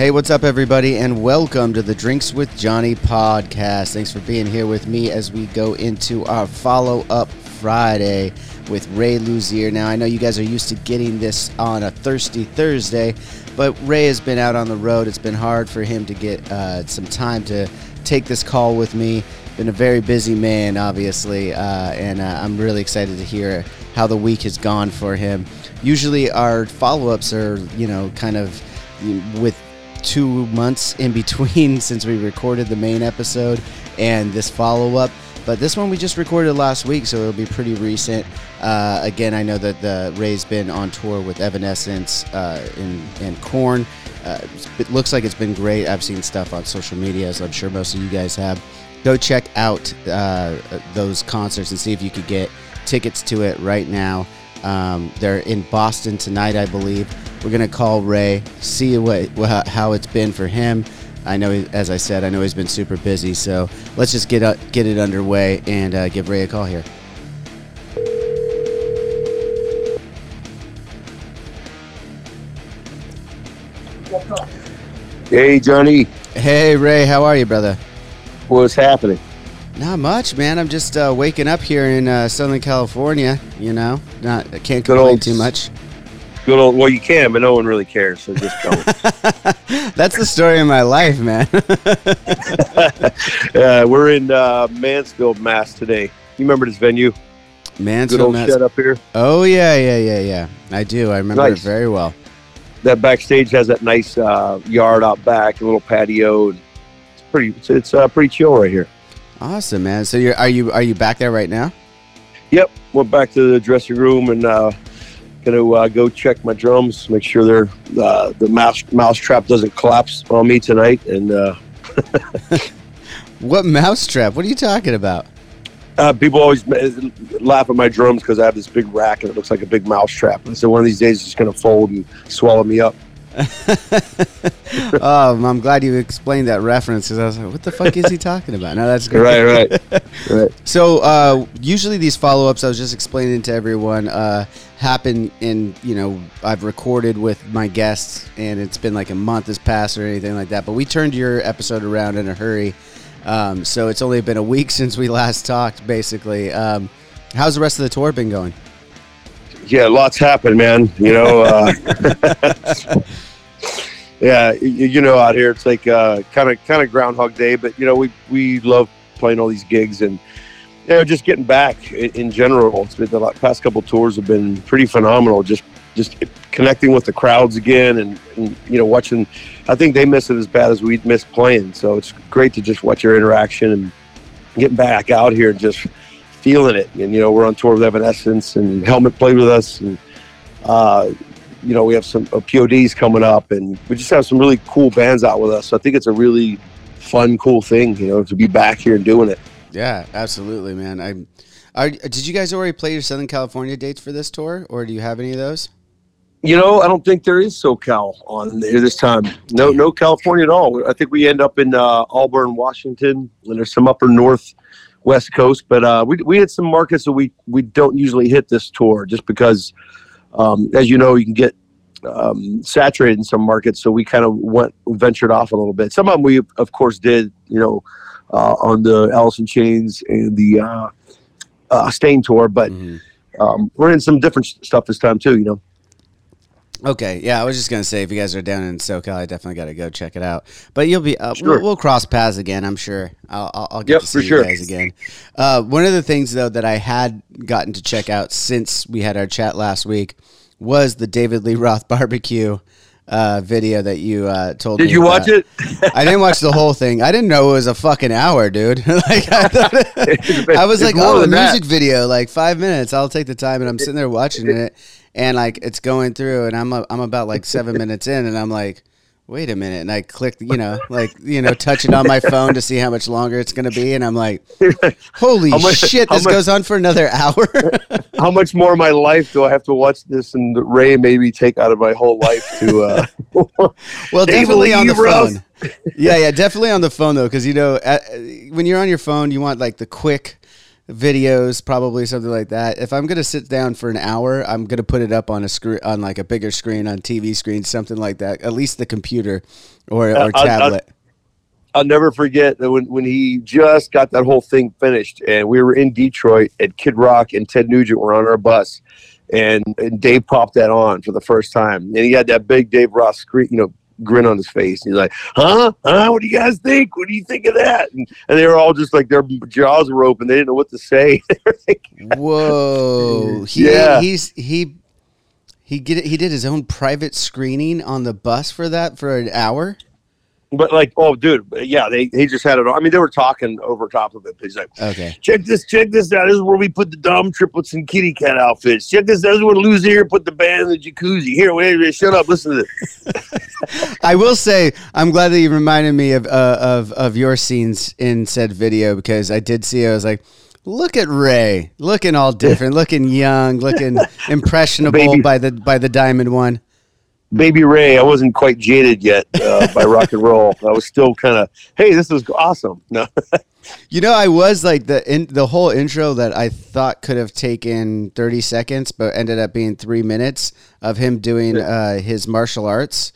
Hey, what's up, everybody, and welcome to the Drinks with Johnny podcast. Thanks for being here with me as we go into our follow up Friday with Ray Luzier. Now, I know you guys are used to getting this on a Thirsty Thursday, but Ray has been out on the road. It's been hard for him to get uh, some time to take this call with me. Been a very busy man, obviously, uh, and uh, I'm really excited to hear how the week has gone for him. Usually, our follow ups are, you know, kind of with two months in between since we recorded the main episode and this follow up. But this one we just recorded last week, so it'll be pretty recent. Uh, again, I know that the Ray's been on tour with Evanescence uh, and, and. Uh, it looks like it's been great. I've seen stuff on social media, as I'm sure most of you guys have. Go check out uh, those concerts and see if you could get tickets to it right now. Um, they're in Boston tonight, I believe. We're gonna call Ray, see what, what how it's been for him. I know, as I said, I know he's been super busy. So let's just get uh, get it underway and uh, give Ray a call here. Hey, Johnny. Hey, Ray. How are you, brother? What's happening? Not much, man. I'm just uh, waking up here in uh, Southern California. You know, not I can't Good complain old- too much. Good old. Well, you can, but no one really cares. So just go. That's the story of my life, man. uh, we're in uh, Mansfield, Mass today. You remember this venue? Good Mansfield, old Mass- shed up here. Oh yeah, yeah, yeah, yeah. I do. I remember Nice. it very well. That backstage has that nice uh, yard out back, a little patio. And it's pretty. It's, it's uh, pretty chill right here. Awesome, man. So you're are you are you back there right now? Yep. Went back to the dressing room and uh, gonna uh, go check my drums, make sure they're uh, the mouse mouse trap doesn't collapse on me tonight, and uh, What mousetrap? What are you talking about? Uh, people always laugh at my drums because I have this big rack and it looks like a big mouse trap. And so one of these days it's just going to fold and swallow me up. Oh, I'm glad you explained that reference because I was like, what the fuck is he talking about? No, that's good. Right, right, right. So uh, usually these follow-ups, I was just explaining to everyone, uh, happen in you know I've recorded with my guests, and it's been like a month has passed or anything like that. But we turned your episode around in a hurry, um, so it's only been a week since we last talked. Basically, um, how's the rest of the tour been going? Yeah, lots happened, man. You know, uh, yeah, you, you know, out here it's like kind of kind of Groundhog Day, but you know, we we love playing all these gigs and you know just getting back in, in general. It's been the past couple tours have been pretty phenomenal. Just just connecting with the crowds again and, and you know watching. I think they miss it as bad as we miss playing. So it's great to just watch your interaction and getting back out here and just feeling it. And you know, we're on tour with Evanescence and Helmet played with us, and uh, you know, we have some uh, PODs coming up, and we just have some really cool bands out with us. So I think it's a really fun, cool thing, you know, to be back here and doing it. Yeah, absolutely, man. I, are, did you guys already play your Southern California dates for this tour, or do you have any of those? You know, I don't think there is SoCal on there this time. No, no California at all. I think we end up in uh, Auburn, Washington, and there's some upper north, west coast. But uh, we we hit some markets that we we don't usually hit this tour, just because, um, as you know, you can get um, saturated in some markets. So we kind of went ventured off a little bit. Some of them we of course did. You know, uh, on the Alice in Chains and the uh, uh, Staind tour, but. Mhm. um, we're in some different stuff this time too. You know. Okay, yeah, I was just gonna say if you guys are down in SoCal, I definitely got to go check it out. But you'll be, uh, Sure. we'll, we'll cross paths again. I'm sure. I'll, I'll, I'll get Yep, to see sure. you guys again. Uh, one of the things though that I had gotten to check out since we had our chat last week was the David Lee Roth barbecue uh, video that you uh, told me. Did you watch it? I didn't watch the whole thing. I didn't know it was a fucking hour, dude. like I, thought I was It's like, oh, a than that. music video, like five minutes. I'll take the time, and I'm sitting there watching it, and like it's going through, and I'm a, I'm about like seven minutes in, and I'm like, wait a minute, and I click, you know, like you know, touching on my phone to see how much longer it's gonna be, and I'm like, holy much- shit, this much- goes on for another hour. How much more of my life do I have to watch this and Ray maybe take out of my whole life to? Uh, Well, definitely on the phone. yeah, yeah, definitely on the phone though, because you know, at, when you're on your phone, you want like the quick videos, probably something like that. If I'm gonna sit down for an hour, I'm gonna put it up on a screen, on like a bigger screen, on TV screen, something like that. At least the computer or, or I- I- tablet. I'll never forget that when, when he just got that whole thing finished, and we were in Detroit, and Kid Rock and Ted Nugent were on our bus, and, and Dave popped that on for the first time, and he had that big Dave Roth screen, you know, grin on his face. He's like, "Huh? Huh? What do you guys think? What do you think of that?" And, and they were all just like their jaws were open. They didn't know what to say. Like, Whoa, he Yeah. he's he. He get he did his own private screening on the bus for that for an hour. But like, oh, dude, yeah, they he just had it. on. I mean, they were talking over top of it. He's like, Okay. check this, check this out. This is where we put the dumb triplets and kitty cat outfits. Check this. This is where Lou's here put the band in the jacuzzi. Here, wait, wait, shut up. Listen to this. I will say I'm glad that you reminded me of uh, of of your scenes in said video because I did see. I was like, look at Ray, looking all different, looking young, looking impressionable Baby. by the by the diamond one. Baby Ray, I wasn't quite jaded yet uh, by rock and roll. I was still kind of, hey, this is awesome. No, You know, I was like the in, the whole intro that I thought could have taken 30 seconds, but ended up being three minutes of him doing uh, his martial arts.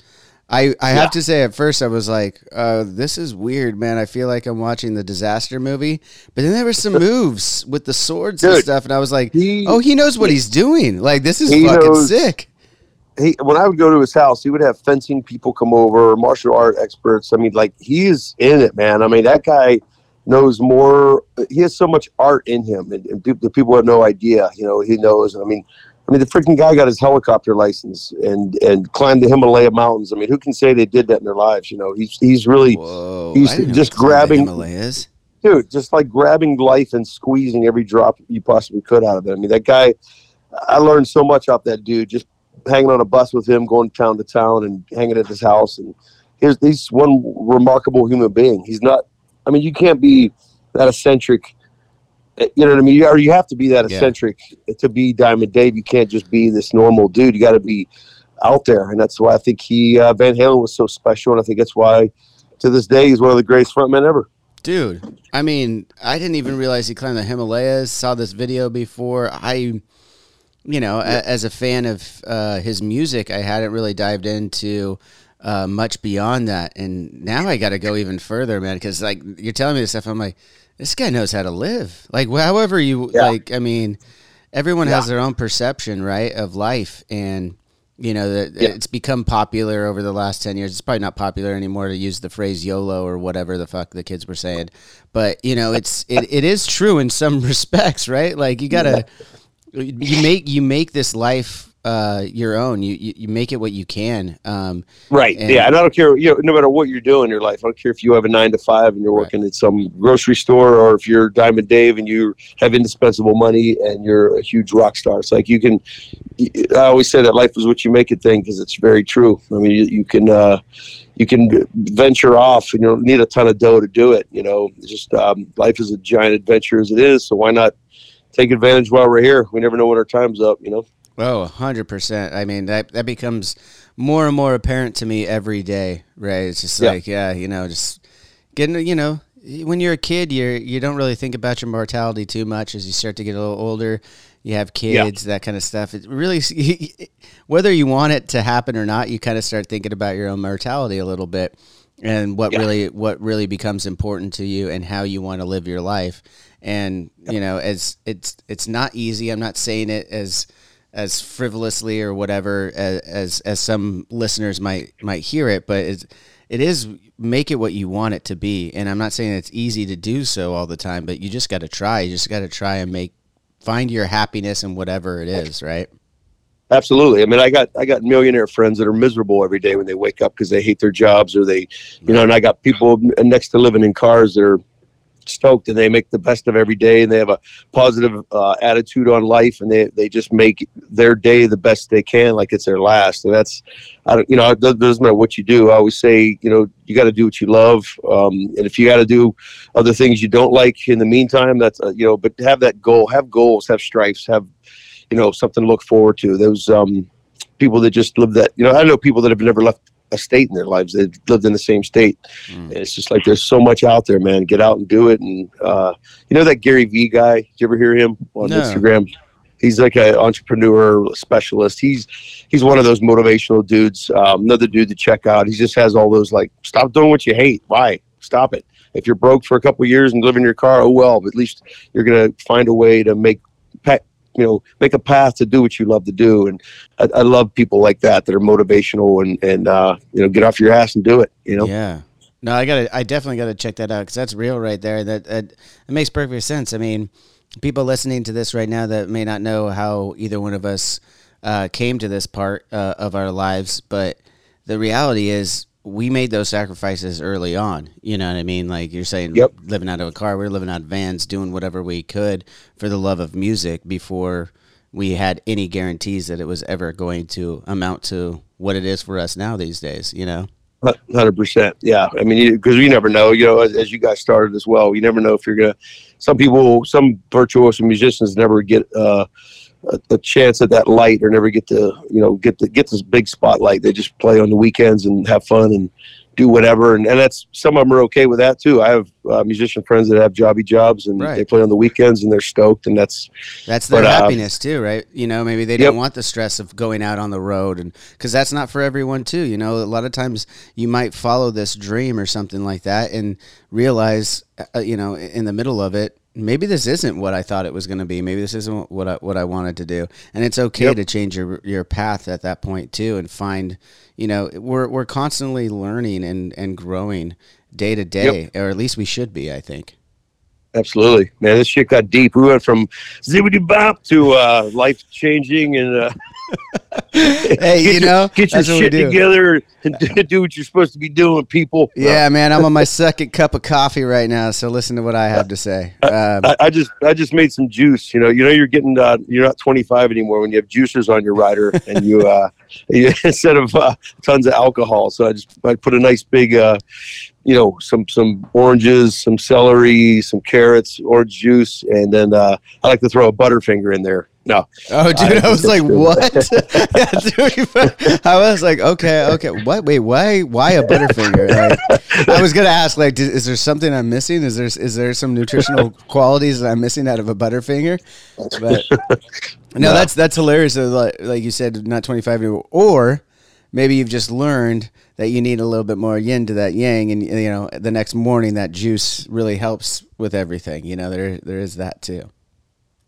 I, I Yeah. have to say, at first, I was like, uh, this is weird, man. I feel like I'm watching the disaster movie. But then there were some moves with the swords and stuff, and I was like, he- oh, he knows what he's doing. Like, this is fucking knows- sick. He when I would go to his house, he would have fencing people come over, martial art experts. I mean, like he's in it, man. I mean, that guy knows more. He has so much art in him, and, and people, the people have no idea. You know, he knows. I mean, I mean, the freaking guy got his helicopter license and and climbed the Himalaya mountains. I mean, who can say they did that in their lives? You know, he's he's really Whoa. he's I didn't know just he climbed the grabbing- Himalayas. dude, just like grabbing life and squeezing every drop you possibly could out of it. I mean, that guy, I learned so much off that dude, just hanging on a bus with him, going town to town and hanging at his house. And here's, he's one remarkable human being. He's not, I mean, you can't be that eccentric. eh, You know what I mean? You, or you have to be that Yeah. eccentric to be Diamond Dave. You can't just be this normal dude. You got to be out there. And that's why I think he, uh, Van Halen was so special. And I think that's why to this day, he's one of the greatest frontmen ever. Dude, I mean, I didn't even realize he climbed the Himalayas. Saw this video before. I, you know, a, as a fan of uh, his music, I hadn't really dived into uh, much beyond that. And now I got to go even further, man, because like you're telling me this stuff, I'm like, this guy knows how to live. Like, however you Yeah. like, I mean, everyone has their own perception, right, of life, and you know that Yeah. it's become popular over the last 10 years it's probably not popular anymore to use the phrase yolo or whatever the fuck the kids were saying but you know it's it, it is true in some respects right like you gotta you make you make this life uh your own you you, you make it what you can um Right. And- yeah, and I don't care. You know, no matter what you're doing in your life, I don't care if you have a nine to five and you're Right. working at some grocery store, or if you're Diamond Dave and you have indispensable money and you're a huge rock star. It's like you can. I always say that life is what you make it thing because it's very true. I mean, you, you can. Uh, you can venture off and you don't need a ton of dough to do it. You know, it's just um, life is a giant adventure as it is. So why not take advantage while we're here? We never know when our time's up. You know. Oh, 100%. I mean, that, that becomes more and more apparent to me every day, right? It's just Yeah. like, yeah, you know, just getting, you know, when you're a kid, you're, you don't really think about your mortality too much as you start to get a little older. You have kids, that kind of stuff. It really, whether you want it to happen or not, you kind of start thinking about your own mortality a little bit. And what Yeah. really what really becomes important to you and how you want to live your life. And you know, as it's it's not easy. I'm not saying it as as frivolously or whatever as as, as some listeners might might hear it, but it's, it is make it what you want it to be. And I'm not saying it's easy to do so all the time, but you just got to try. You just got to try and make find your happiness in whatever it is, right? Absolutely. I mean, I got I got millionaire friends that are miserable every day when they wake up because they hate their jobs or they, you know, and I got people next to living in cars that are stoked and they make the best of every day and they have a positive uh, attitude on life and they, they just make their day the best they can like it's their last and that's I don't you know it doesn't matter what you do I always say you know you got to do what you love um, and if you got to do other things you don't like in the meantime that's uh, you know but have that goal have goals have stripes have you know something to look forward to those um, people that just live that you know I know people that have never left a state in their lives they've lived in the same state Mm. it's just like there's so much out there, man. Get out and do it. And uh, you know that Gary Vee guy? Did you ever hear him on No. Instagram? He's like an entrepreneur specialist. He's he's one of those motivational dudes. Um, another dude to check out. He just has all those like, stop doing what you hate. Why? Stop it. If you're broke for a couple of years and live in your car, oh well. But at least you're gonna find a way to make you know make a path to do what you love to do. And I, I love people like that that are motivational and and uh, you know get off your ass and do it. You know. Yeah. No, I got to I definitely got to check that out because that's real right there. That, that it makes perfect sense. I mean, people listening to this right now that may not know how either one of us uh, came to this part uh, of our lives, but the reality is we made those sacrifices early on. You know what I mean? Like you're saying, Yep. living out of a car, we were living out of vans, doing whatever we could for the love of music before we had any guarantees that it was ever going to amount to what it is for us now these days. You know? Hundred percent. Yeah. I mean, because you never know. You know, as, as you guys started as well, you never know if you're gonna. Some people, some virtuoso musicians, never get uh, a, a chance at that light, or never get to you know get the get this big spotlight. They just play on the weekends and have fun and do whatever. And, and that's some of them are okay with that too. I have uh, musician friends that have jobby jobs and Right. they play on the weekends and they're stoked. And that's That's their But, uh, happiness too, right? You know, maybe they Yep. don't want the stress of going out on the road, and because that's not for everyone too. You know, a lot of times you might follow this dream or something like that, and realize, uh, you know, in the middle of it, maybe this isn't what I thought it was going to be. Maybe this isn't what I, what I wanted to do, and it's okay Yep. to change your your path at that point too, and find, you know, we're we're constantly learning and and growing day to day, or at least we should be. I think. absolutely, man, this shit got deep. We went from zippity bop to uh, life changing and. Uh, Hey, you know, get your shit together and do- do what you're supposed to be doing, people. Yeah, man, I'm on my second cup of coffee right now, so listen to what I have to say. Um, I, I just I just made some juice. You know, you know you're getting uh, you're not 25 anymore when you have juicers on your rider and you uh you, instead of uh, tons of alcohol. So I just I put a nice big uh you know some some oranges, some celery, some carrots, orange juice, and then uh, I like to throw a butterfinger in there. No, oh, dude, I, I- was like, what? yeah, dude, I was like, okay, okay, what? Wait, why? Why a butterfinger? Like, I was gonna ask, like, is there something I'm missing? Is there is there some nutritional qualities that I'm missing out of a butterfinger? But no, that's that's hilarious. Like, like you said, not 25 anymore, or maybe you've just learned that you need a little bit more yin to that yang, and you know, the next morning that juice really helps with everything. You know, there there is that too.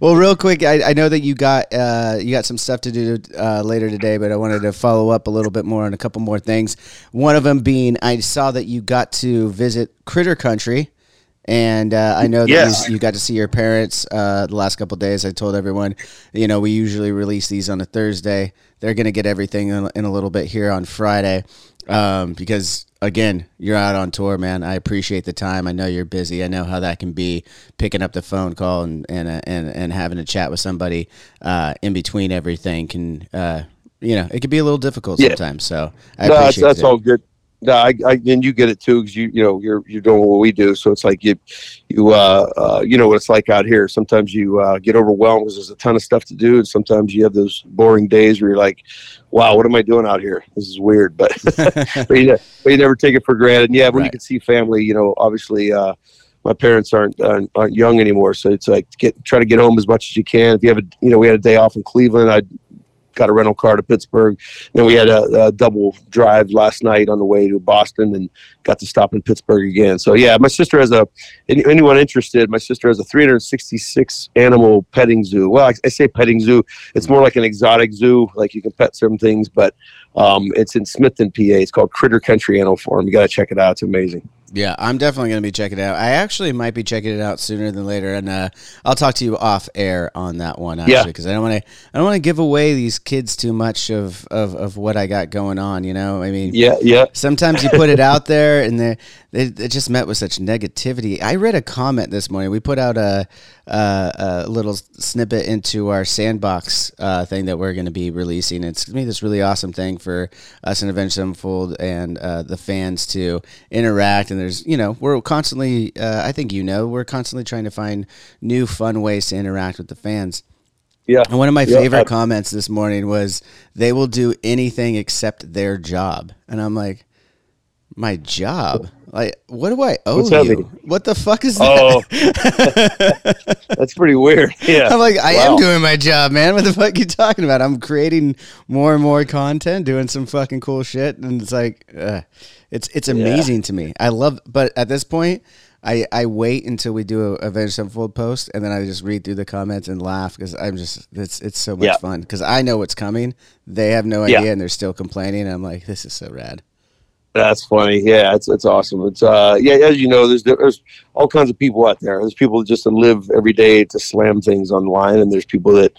Well, real quick, I, I know that you got uh, you got some stuff to do uh, later today, but I wanted to follow up a little bit more on a couple more things. One of them being, I saw that you got to visit Critter Country. And uh, I know that Yes. you, you got to see your parents uh, the last couple of days. I told everyone, you know, we usually release these on a Thursday. They're going to get everything in, in a little bit here on Friday um, because, again, you're out on tour, man. I appreciate the time. I know you're busy. I know how that can be picking up the phone call and and uh, and, and having a chat with somebody uh, in between everything can, uh, you know, it can be a little difficult Yeah. sometimes. So I no, that's, that's all good. No, I, I, and you get it too, because you, you know, you're, you're doing what we do. So it's like you, you, uh, uh, you know what it's like out here. Sometimes you uh, get overwhelmed because there's a ton of stuff to do, and sometimes you have those boring days where you're like, "Wow, what am I doing out here? This is weird." But, but, you, but you never take it for granted. And yeah, when you can see family, you know, obviously, uh, my parents aren't, aren't aren't young anymore, so it's like get try to get home as much as you can. If you have a, you know, we had a day off in Cleveland. I got a rental car to Pittsburgh. Then we had a, a double drive last night on the way to Boston and got to stop in Pittsburgh again. So yeah, my sister has a anyone interested. My sister has a 366 animal petting zoo. Well, I, I say petting zoo. It's more like an exotic zoo. Like you can pet certain things, but um, it's in Smithton, PA. It's called Critter Country Animal Farm. You got to check it out. It's amazing. Yeah, I'm definitely going to be checking it out. I actually might be checking it out sooner than later, and uh, I'll talk to you off air on that one actually, Yeah. because I don't want to. I don't want to give away these kids too much of, of of what I got going on. You know, I mean, Yeah, yeah. sometimes you put it out there, and they they they just met with such negativity. I read a comment this morning. We put out a a, a little snippet into our sandbox uh, thing that we're going to be releasing. It's going to be this really awesome thing for us and Avenged Sevenfold and uh, the fans to interact. And there's, you know, we're constantly, uh, I think you know, we're constantly trying to find new fun ways to interact with the fans. Yeah. And one of my Yeah, favorite I- comments this morning was, "They will do anything except their job," and I'm like, "My job? Like, what do I owe What's you? mean? What the fuck is that?" Oh, that's pretty weird. Yeah. I'm like, I Wow. am doing my job, man. What the fuck you talking about? I'm creating more and more content, doing some fucking cool shit, and it's like, uh, it's it's amazing to me. I love, but at this point, I I wait until we do a Avenged Sevenfold post, and then I just read through the comments and laugh because I'm just it's it's so much Yeah. fun because I know what's coming. They have no Yeah. idea, and they're still complaining. I'm like, this is so rad. That's funny. Yeah, it's it's awesome. It's uh yeah, as you know, there's there's all kinds of people out there. There's people just that live every day to slam things online, and there's people that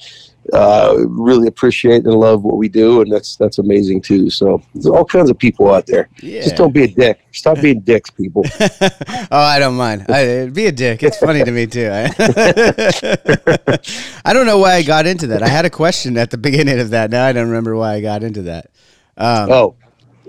uh, really appreciate and love what we do, and that's that's amazing too. So there's all kinds of people out there. Yeah. Just don't be a dick. Stop being dicks, people. oh, I don't mind. I, be a dick. It's funny to me too. I, I don't know why I got into that. I had a question at the beginning of that. Now I don't remember why I got into that. Um, oh,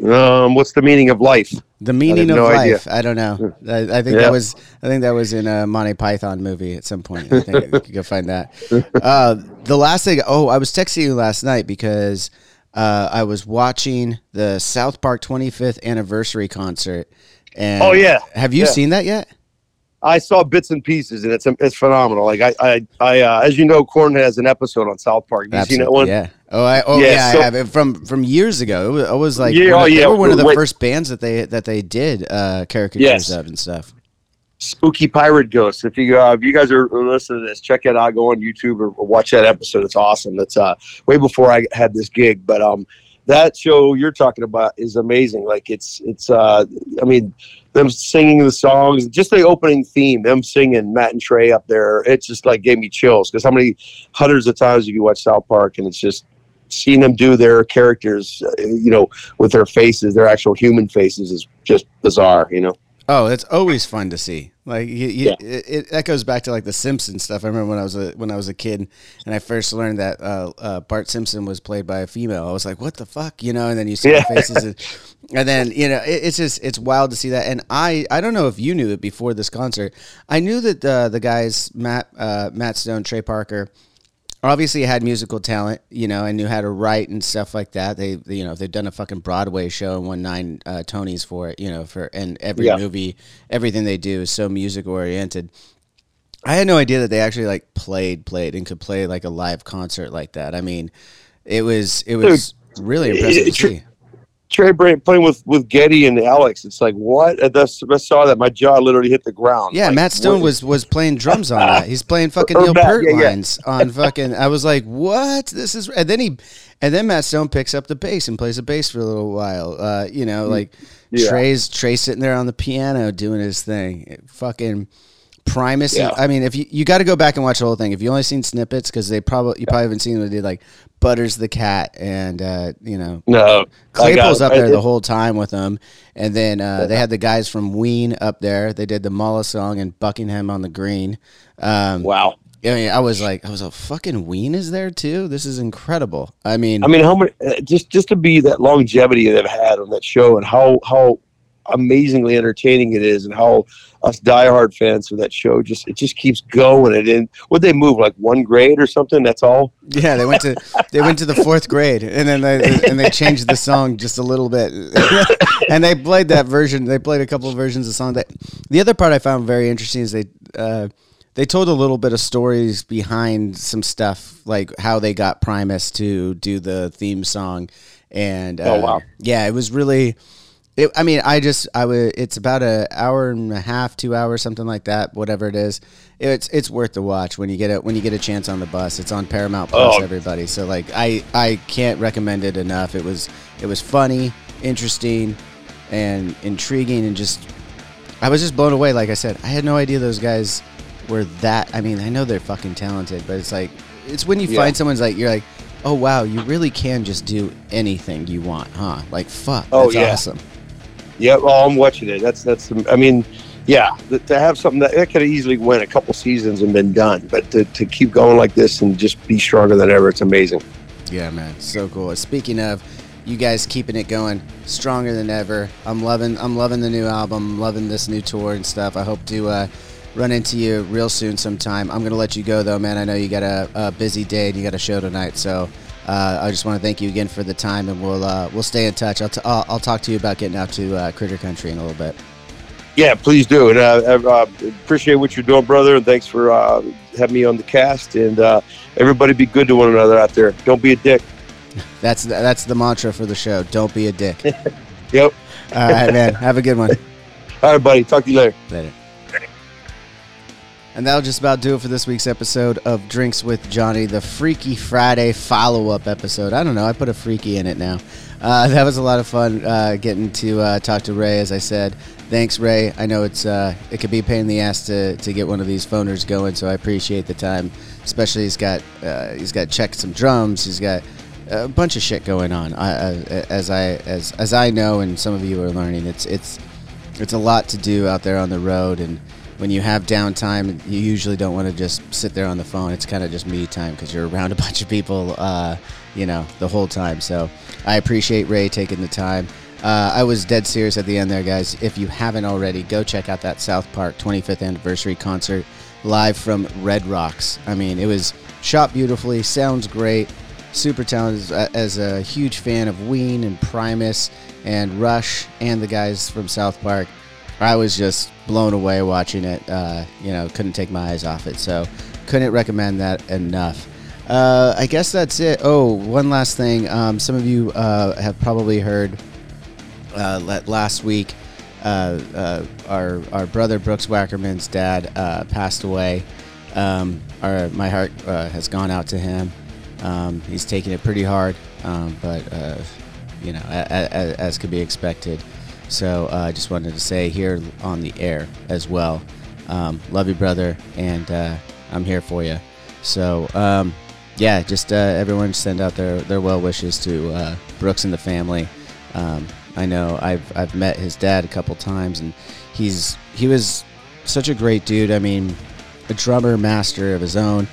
um, what's the meaning of life? the meaning of no life. idea. I don't know. I, I think Yeah. that was. I think that was in a Monty Python movie at some point. I think you could go find that. Uh, the last thing. Oh, I was texting you last night because uh, I was watching the South Park 25th anniversary concert. And Oh, yeah. have you Yeah. seen that yet? I saw bits and pieces, and it's it's phenomenal. Like I I, I uh, as you know, Korn has an episode on South Park. Have you seen that Absolutely, one? Yeah. Oh, I oh Yeah, yeah, so- I have it from from years ago. It was, like Yeah, one oh, of- they were one of the wait. first bands that they that they did uh, caricatures Yes. of and stuff. Spooky Pirate Ghosts. If you uh, if you guys are listening to this, check it out. Go on YouTube or, or watch that episode. It's awesome. That's uh way before I had this gig, but um that show you're talking about is amazing. Like it's it's uh I mean them singing the songs, just the opening theme, them singing Matt and Trey up there. It just like gave me chills because how many hundreds of times have you watched South Park and it's just seeing them do their characters, uh, you know, with their faces, their actual human faces is just bizarre. You know. Oh, it's always fun to see. Like you, you, Yeah. it, it, that goes back to like the Simpsons stuff. I remember when I was a when I was a kid and I first learned that uh, uh, Bart Simpson was played by a female. I was like, "What the fuck?" You know. And then you see Yeah. the faces, and, and then you know it, it's just it's wild to see that. And I I don't know if you knew it before this concert. I knew that uh, the guys Matt uh, Matt Stone, Trey Parker, obviously had musical talent, you know, and knew how to write and stuff like that. They, they you know, they've done a fucking Broadway show and won nine uh, Tonys for it, you know, for and every Yeah. movie, everything they do is so music oriented. I had no idea that they actually like played, played, and could play like a live concert like that. I mean, it was it was really impressive to it- see. Trey playing with with Geddy and Alex. It's like what? I, saw that. My jaw literally hit the ground. Yeah, Like, Matt Stone what- was was playing drums on that. He's playing fucking Neil Matt, Peart yeah, yeah. lines on fucking. I was like, what? This is. And then he, and then Matt Stone picks up the bass and plays the bass for a little while. Uh, you know, like Mm. Yeah. Trey's Trey sitting there on the piano doing his thing. It fucking Primus. Yeah. I mean, if you you got to go back and watch the whole thing. If you only seen snippets, because they probably you probably haven't seen what they did like Butters the cat and uh, you know No, Claypool's up there the whole time with them, and then uh, they had the guys from Ween up there. They did the Mullah song and Buckingham on the Green. Um, Wow. I mean, I was like, I was a fucking Ween is there too. This is incredible. I mean, I mean, how many? uh, Just just to be that longevity they've had on that show, and how how amazingly entertaining it is, and how us diehard fans of that show just it just keeps going. And then would they move like one grade or something? That's all. yeah, they went to they went to the fourth grade, and then they and they changed the song just a little bit, and they played that version. They played a couple of versions of the song. That the other part I found very interesting is they. Uh, they told a little bit of stories behind some stuff, like how they got Primus to do the theme song, and uh, Oh, wow. yeah, it was really. It, I mean, I just I would. It's about an hour and a half, two hours, something like that. Whatever it is, it's it's worth the watch when you get it when you get a chance on the bus. It's on Paramount Plus, Oh. everybody. So like, I I can't recommend it enough. It was it was funny, interesting, and intriguing, and just I was just blown away. Like I said, I had no idea those guys were that. I mean, I know they're fucking talented, but it's like it's when you Yeah. find someone's like you're like, oh wow, you really can just do anything you want, huh? Like fuck, Oh, that's yeah. awesome. Yeah, well, I'm watching it. That's that's. I mean, yeah, to have something that, that could have easily went a couple seasons and been done, but to, to keep going like this and just be stronger than ever, it's amazing. Yeah, man, so cool. Speaking of you guys keeping it going stronger than ever, I'm loving I'm loving the new album, loving this new tour and stuff. I hope to uh, run into you real soon sometime. I'm gonna let you go though, man. I know you got a, a busy day and you got a show tonight, so. Uh, I just want to thank you again for the time, and we'll uh, we'll stay in touch. I'll, t- I'll I'll talk to you about getting out to uh, Critter Country in a little bit. Yeah, please do. And uh, I uh, appreciate what you're doing, brother. And thanks for uh, having me on the cast. And uh, everybody be good to one another out there. Don't be a dick. That's the, that's the mantra for the show. Don't be a dick. Yep. All right, man. Have a good one. All right, buddy. Talk to you later. Later. And that'll just about do it for this week's episode of Drinks with Johnny, the Freaky Friday follow up episode. I don't know, I put a freaky in it now. Uh, that was a lot of fun uh, getting to uh, talk to Ray, as I said. Thanks, Ray. I know it's uh, it could be a pain in the ass to, to get one of these phoners going, so I appreciate the time. Especially he's got uh, he's got checked some drums. He's got a bunch of shit going on. I, I, as I as as I know, and some of you are learning, it's it's it's a lot to do out there on the road and when you have downtime you usually don't want to just sit there on the phone. It's kind of just me time because you're around a bunch of people uh, you know the whole time. So i appreciate ray taking the time. Uh, i was dead serious at the end there guys. If you haven't already go check out that south park 25th anniversary concert live from red rocks. I mean it was shot beautifully sounds great super talented as- as a huge fan of Ween and Primus and Rush and the guys from South Park. I was just blown away watching it. Uh, you know, couldn't take my eyes off it. So, couldn't recommend that enough. Uh, I guess that's it. Oh, one last thing. Um, some of you uh, have probably heard uh, last week uh, uh, our our brother Brooks Wackerman's dad passed away. Um, our my heart has gone out to him. Um, he's taking it pretty hard, um, but you know, as could be expected. So uh, I just wanted to say here on the air as well. Um, love you, brother, and uh, I'm here for you. So um, yeah, just uh, everyone send out their, their well wishes to uh, Brooks and the family. Um, I know I've I've met his dad a couple times, and he's he was such a great dude. I mean, a drummer master of his own.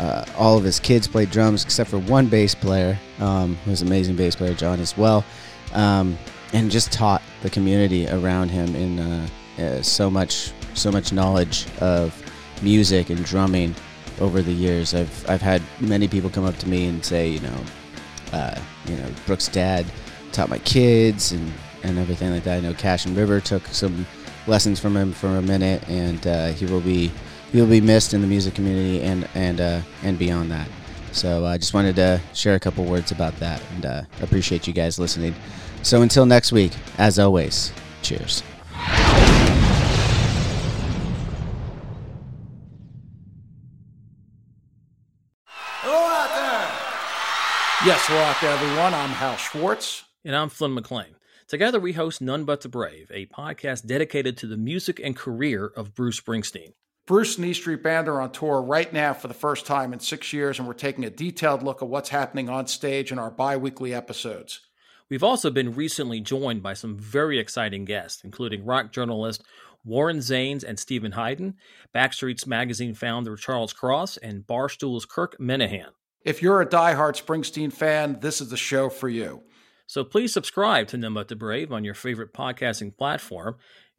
Uh, all of his kids played drums except for one bass player, um, who was an amazing bass player, John, as well, um, and just taught the community around him in uh, uh, so much so much knowledge of music and drumming over the years. I've I've had many people come up to me and say, you know, uh, you know, Brooks' dad taught my kids and, and everything like that. I know Cash and River took some lessons from him for a minute, and uh, he will be he will be missed in the music community and and uh, and beyond that. So I just wanted to share a couple words about that and uh, appreciate you guys listening. So until next week, as always, cheers. Hello out there. Yes, hello out there, everyone. I'm Hal Schwartz. And I'm Flynn McLean. Together, we host None But the Brave, a podcast dedicated to the music and career of Bruce Springsteen. Bruce and E Street Band are on tour right now for the first time in six years, and we're taking a detailed look at what's happening on stage in our bi weekly episodes. We've also been recently joined by some very exciting guests, including rock journalist Warren Zanes and Steven Hyden, Backstreet's Magazine founder Charles Cross, and Barstool's Kirk Minihane. If you're a die-hard Springsteen fan, this is the show for you. So please subscribe to But the Brave on your favorite podcasting platform,